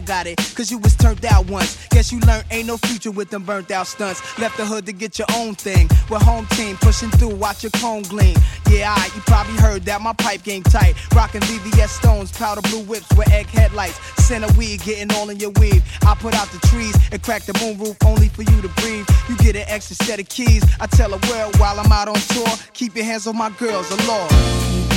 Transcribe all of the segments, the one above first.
Cause you was turned out once. Guess you learned ain't no future with them burnt out stunts. Left the hood to get your own thing. With home team pushing through, watch your cone gleam. Yeah, I, you probably heard that my pipe game tight. Rockin' VVS stones, powder blue whips with egg headlights. Center weed getting all in your weave. I put out the trees and crack the moonroof only for you to breathe. You get an extra set of keys. I tell the world while I'm out on tour, keep your hands on my girls, the Lord.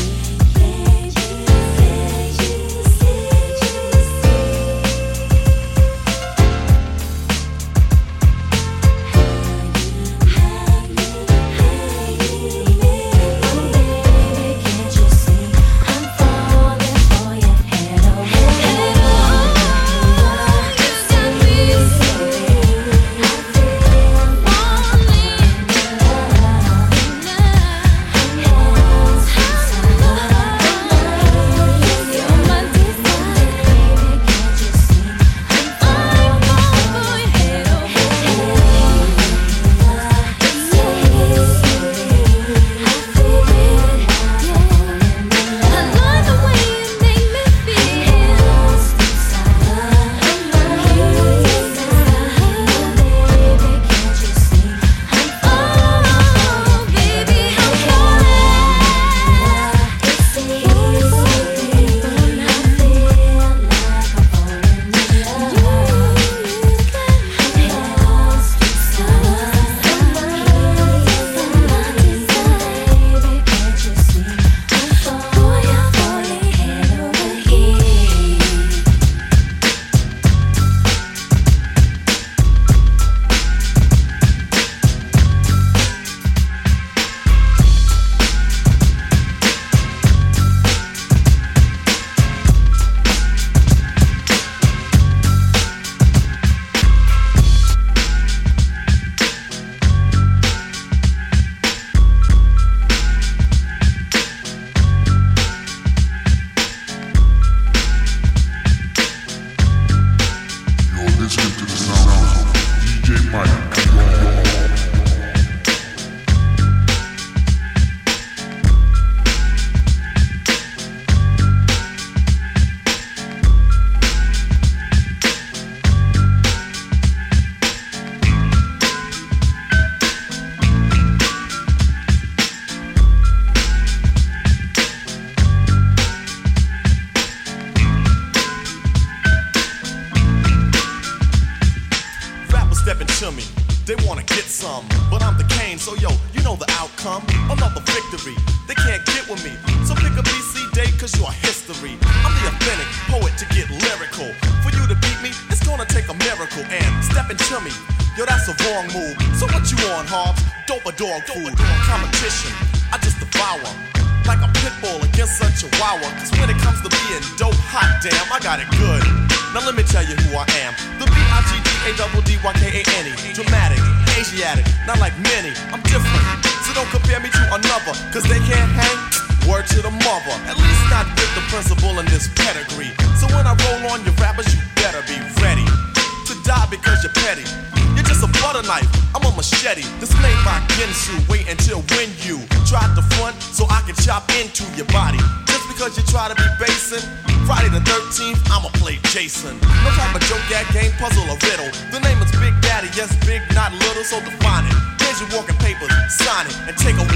And take a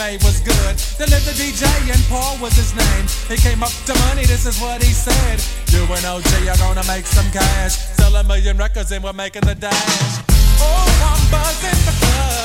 made was good. They lived the DJ and Paul was his name. He came up to money, this is what he said. You and OG are gonna make some cash. Sell a million records and we're making the dash. Oh, I'm buzzing the club.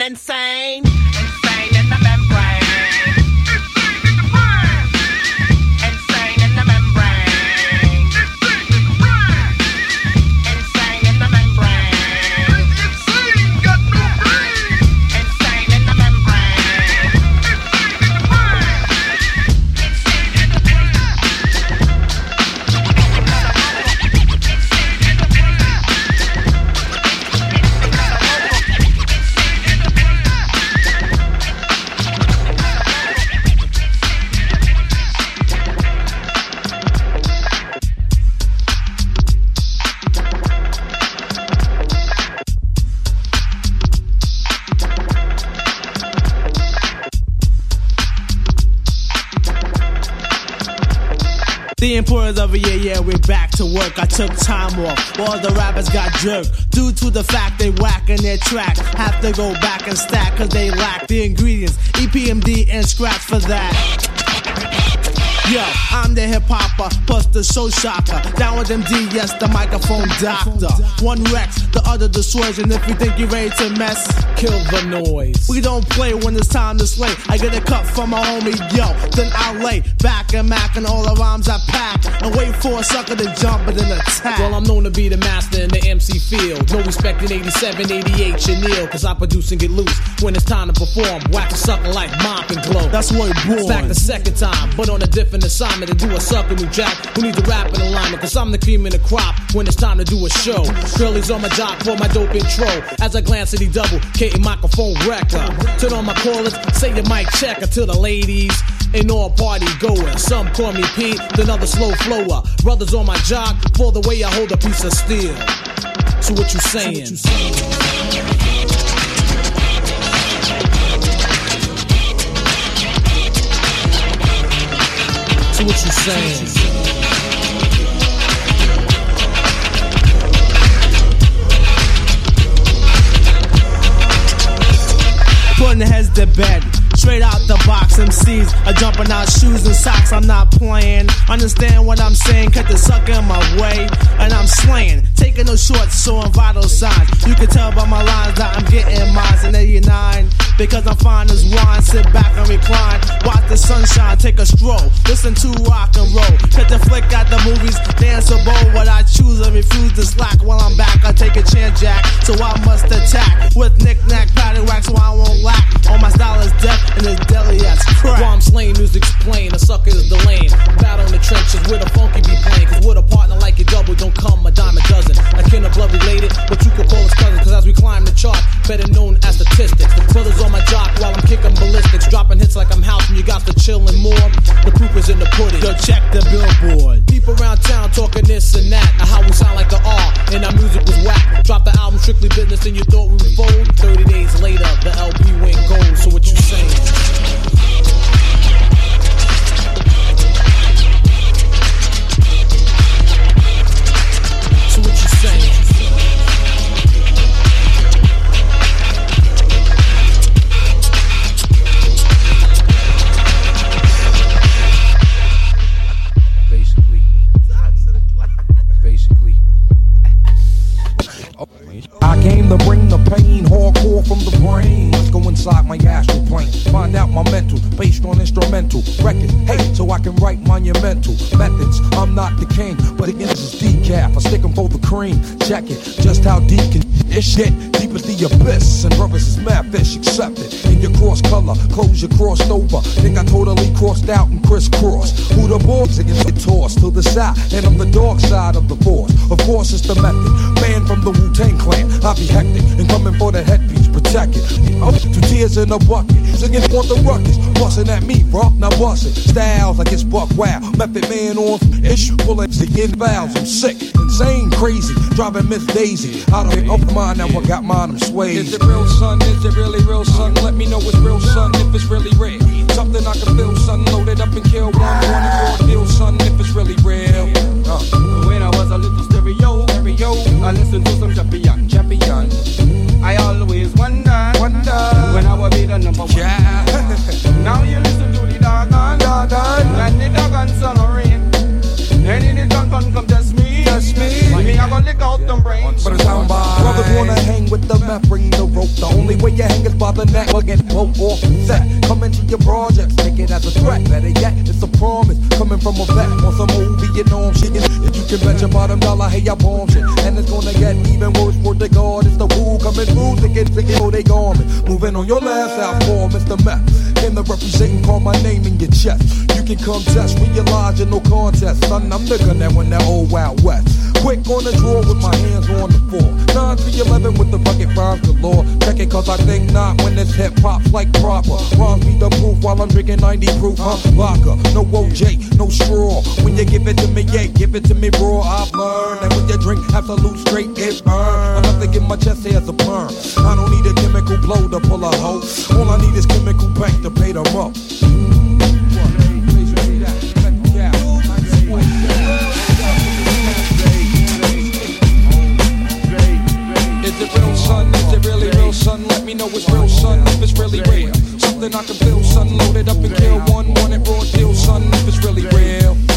Is jerked. Due to the fact they whacking their track. Have to go back and stack, cause they lack the ingredients. EPMD and scratch for that. Yo, I'm the hip hopper, plus the show shocker. Down with MD, yes, the microphone doctor. One Rex, the other the if you think you're ready to mess, kill the noise. We don't play when it's time to slay. I get a cut from my homie, yo, then I lay back and mac and all the rhymes I pack, and wait for a sucker to jump and then attack. Well, I'm known to be the master in the MC field. No respect in 87, 88, Chanel, cause I produce and get loose. When it's time to perform, whack a sucker like Mop & Glo. That's where it born. Back the second time, but on a different assignment to do a sucker new jack who needs to rap in alignment. Cause I'm the cream in the crop when it's time to do a show. Curly's on my job for my dope intro. As I glance at the double, K microphone wrecker. Turn on my callers, say your mic checker to the ladies. And all party goers. Some call me Pete, then others slow flower. Brothers on my jock for the way I hold a piece of steel. So what you saying? So what you saying? Putting heads to bed. Straight out the box, MCs are jumping out shoes and socks. I'm not playing. Understand what I'm saying? Cut the sucker in my way, and I'm slaying. Taking no shorts, showing vital signs. You can tell by my lines that I'm getting mines in 89. Because I'm fine as wine. Sit back and recline. Watch the sunshine, take a stroll. Listen to rock and roll. Cut the flick at the movies, dance a bowl. What I choose and refuse to slack. While I'm back, I take a chance, Jack. So I must attack with knick-knack, paddywhack, so I won't lack. All my style is death and it's deadly as crack. While I'm slaying, music's playing, a sucker is the lane. Battle in the trench is where the funky be playing. Cause with a partner like your double, don't come a dime a dozen. Like kin of blood related, but you could call us cousins. Cause as we climb the chart, better known as statistics. The brothers on my jock while I'm kicking ballistics. Dropping hits like I'm house and you got to chillin' more. The proof is in the pudding. Yo, check the billboard. People around town talking this and that. How we sound like the R and our music was whack. Drop the album strictly business and you thought we would fold. 30 days later, the LP went gold. So what you saying? Check it, just how deep can this shit? Deep as the abyss, and brothers is mad fish accepted. In your cross color, clothes you crossed over. Think I totally crossed out and crisscrossed. Who the boys again get tossed to the side, and I'm the dark side of the force. Of course, it's the method. Man from the Wu Tang clan, I be hectic and coming for the headpiece, protect it. Oh, two tears in a bucket, singing want the ruckus, busting at me, bro. Now bust it. Styles like it's buck wow. Method man on ish, pulling in vows. I'm sick, insane, crazy, driving Miss Daisy out of open mine. Now I got mine, I'm swayed. Is it real, son? Is it really real, son? Let me know it's real, son, if it's really real. Something I can feel, son. Loaded up and kill one, one and four deal, son, if it's really real. Uh. When I was a little stereo, stereo, I listened to some champion, champion. I always wonder, wonder when I will be the number one. now you listen to the doggone, doggone, and the doggone song of rain. And in the doggone bring the rope. The only way you hang is by the neck. Or get broke off set. Come into your projects, take it as a threat. Better yet, it's a promise. Coming from a vet on some movie, you know I'm shit. If you can bet your bottom dollar, hey, I bomb shit. And it's gonna get even worse for the God. It's the Wu coming through, thinking, thinking, oh, they garment. Moving on your last out for Mr. Meth. Came the represent and call my name in your chest. You can come test, realize you're no contest. Son, I'm the gun that that old Wild West. Quick on the draw with my hands on the floor. 9 to 11 with the bucket galore. Check it cause I think not when this hip hop's like proper. Rhymes be the proof while I'm drinking 90 proof, huh? Vodka, no OJ, no straw. When you give it to me, yeah, give it to me raw. I've learned that when you drink Absolut straight, it burn. Enough to get my chest hair as a perm. I don't need a chemical blow to pull a hoe. All I need is Chemical Bank to pay them up. Son? Is it really real, son? Let me know it's real, son, if it's really real. Something I can feel, son. Loaded up and kill one, one and raw deal, son, if it's really real.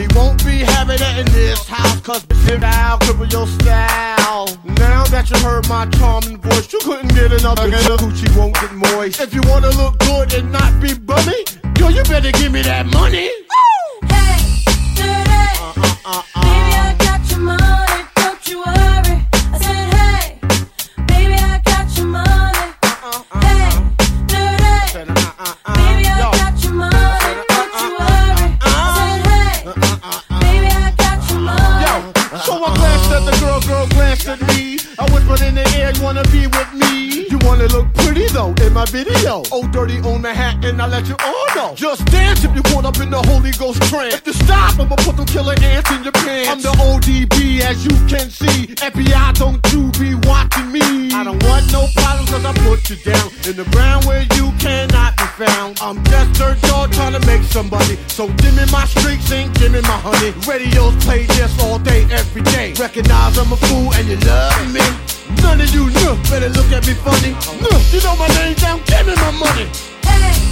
Out. Won't be having it in this house. Cause bitch out, cripple your style. Now that you heard my charming voice, you couldn't get enough. Again, the coochie won't get moist. If you wanna look good and not be bummy, girl, you better give me that money. Baby, I I let you all know. Just dance if you caught up in the Holy Ghost trance. If you stop, I'ma put them killer ants in your pants. I'm the ODB, as you can see. FBI, don't you be watching me. I don't want no problems, cause I put you down in the ground where you cannot be found. I'm just dirt dog trying to make somebody. So give me my streaks and give me my honey. Radios play this all day, every day. Recognize I'm a fool and you love me. None of you know better look at me funny. No, you know my name down, give me my money. Hey, hey,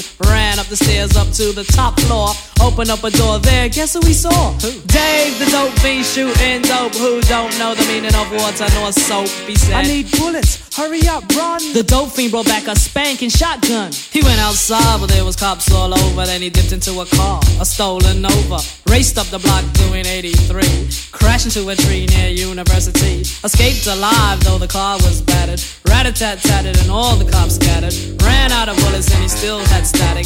Ran up the stairs up to the top floor. Opened up a door there. Guess who we saw? Dave, the dope fiend shooting dope. Who don't know the meaning of water nor soap? He said. I need bullets. Hurry up, run. The dope fiend brought back a spanking shotgun. He went outside, but there was cops all over. Then he dipped into a car, a stolen Nova. Raced up the block doing 83. Crashed into a tree near University. Escaped alive, though the car was battered. Rat-a-tat-tatted and all the cops scattered. Ran out of bullets and he still had static.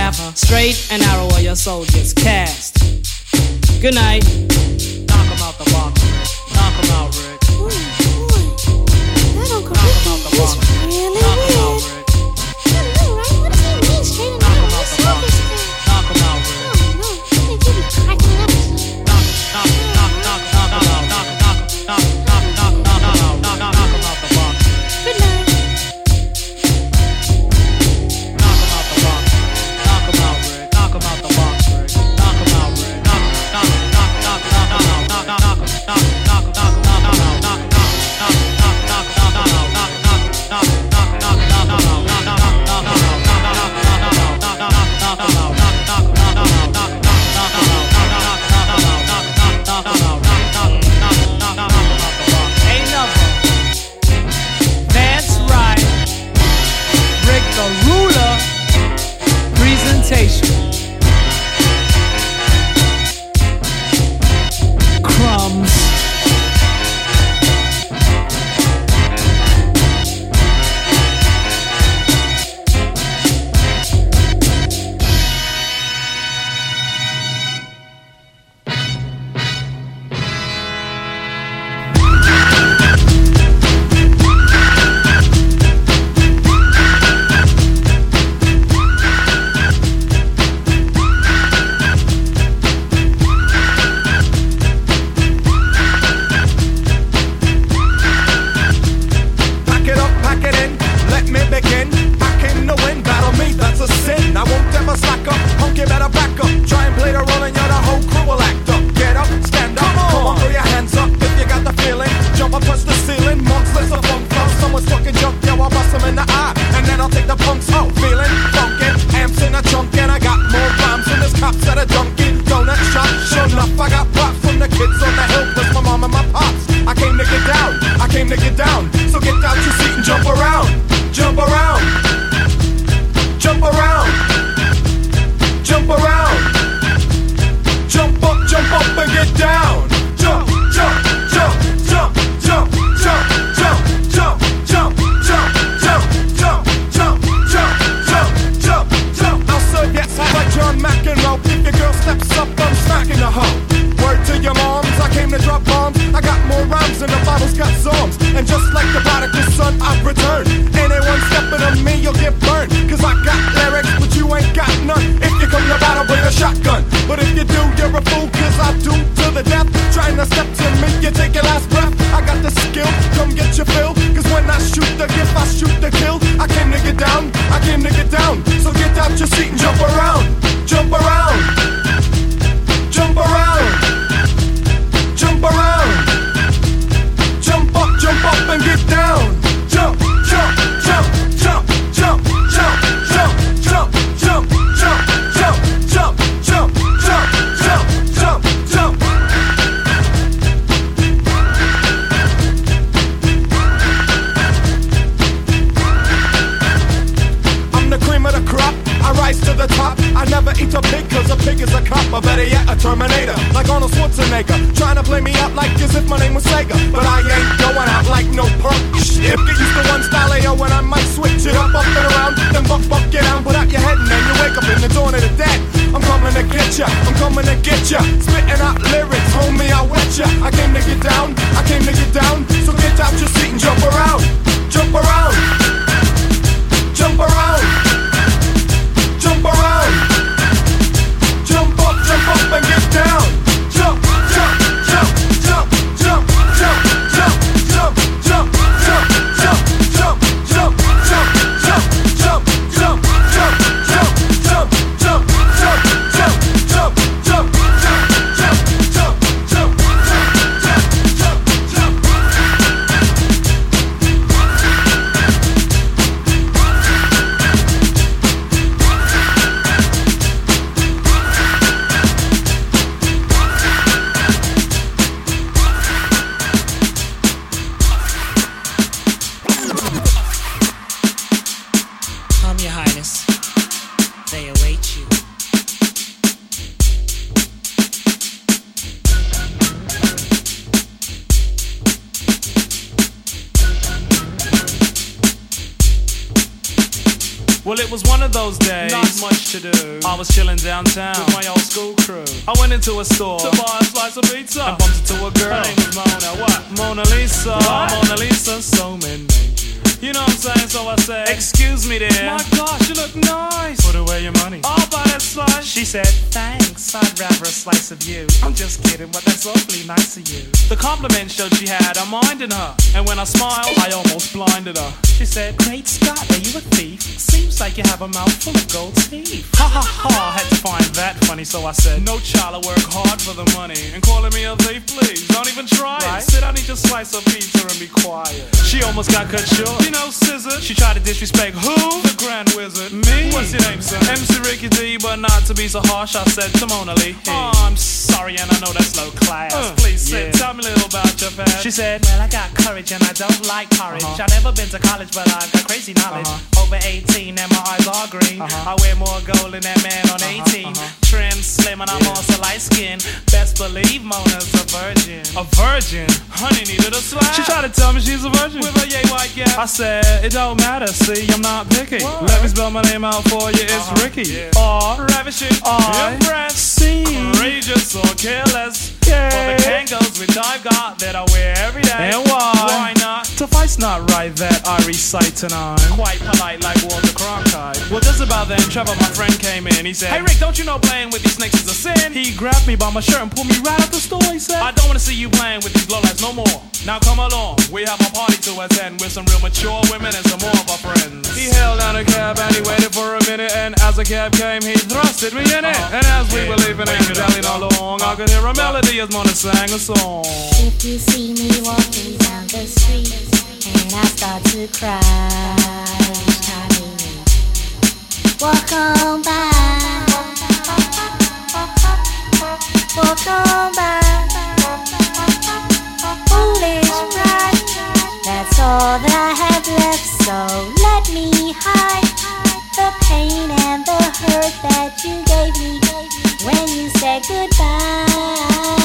Straight and narrow where your soldiers cast. Good night. It's like so I said, Excuse me, dear. My gosh, you look nice. Put away your money. I'll buy that slice. She said, Thanks. I'd rather a slice of you. I'm just kidding, but that's awfully nice of you. The compliment showed she had a mind in her. And when I smiled, I almost blinded her. She said, Great Scott, are you a thief? Seems like you have a mouth full of gold teeth. Ha ha ha, had to find that funny, so I said, No child, I work hard for the money. And calling me a thief, please, don't even try it. Sit down, eat your slice of pizza and be quiet. She almost got cut short. You know, scissor. She tried to disrespect who? The Grand Wizard. Me? What's your name, son? MC Ricky D, but not to be so harsh, I said to Mona Lee. Oh, I'm sorry, and I know that's low class. Please sit, tell me a little about your past. She said, Well, I got courage and I don't like courage. Uh-huh. I've never been to college, but I've got crazy knowledge. Over 18 and my eyes are green. Uh-huh. I wear more gold than that man on 18. Trim, slim, and I'm also light skinned. Best believe Mona's a virgin. A virgin? Honey needed a slap. She tried to tell me she's a virgin. With a yay white gap. I said, it don't matter, see, I'm not picky. Let me spell my name out for you, it's uh-huh. Ricky. R, ravishing, I, impressed, C, courageous or careless. For the Kangols which I've got that I wear every day. And why? Why not? Suffice not right that I recite tonight. Quite polite like Walter Cronkite. Well, just about then, Trevor, my friend, came in. He said, Hey Rick, don't you know playing with these snakes is a sin? He grabbed me by my shirt and pulled me right out the store. He said, I don't want to see you playing with these lowlights no more. Now come along, we have a party to attend with some real mature women and some more of our friends. He held down a cab and he waited for a minute, and as the cab came, he thrusted me in it. Uh-huh. And as we were leaving and dallying along, I could hear a melody as Mona sang a song. If you see me walking down the street and I start to cry, honey, walk on by, walk on by. Foolish pride, that's all that I have left. So let me hide the pain and the hurt that you gave me when you said goodbye.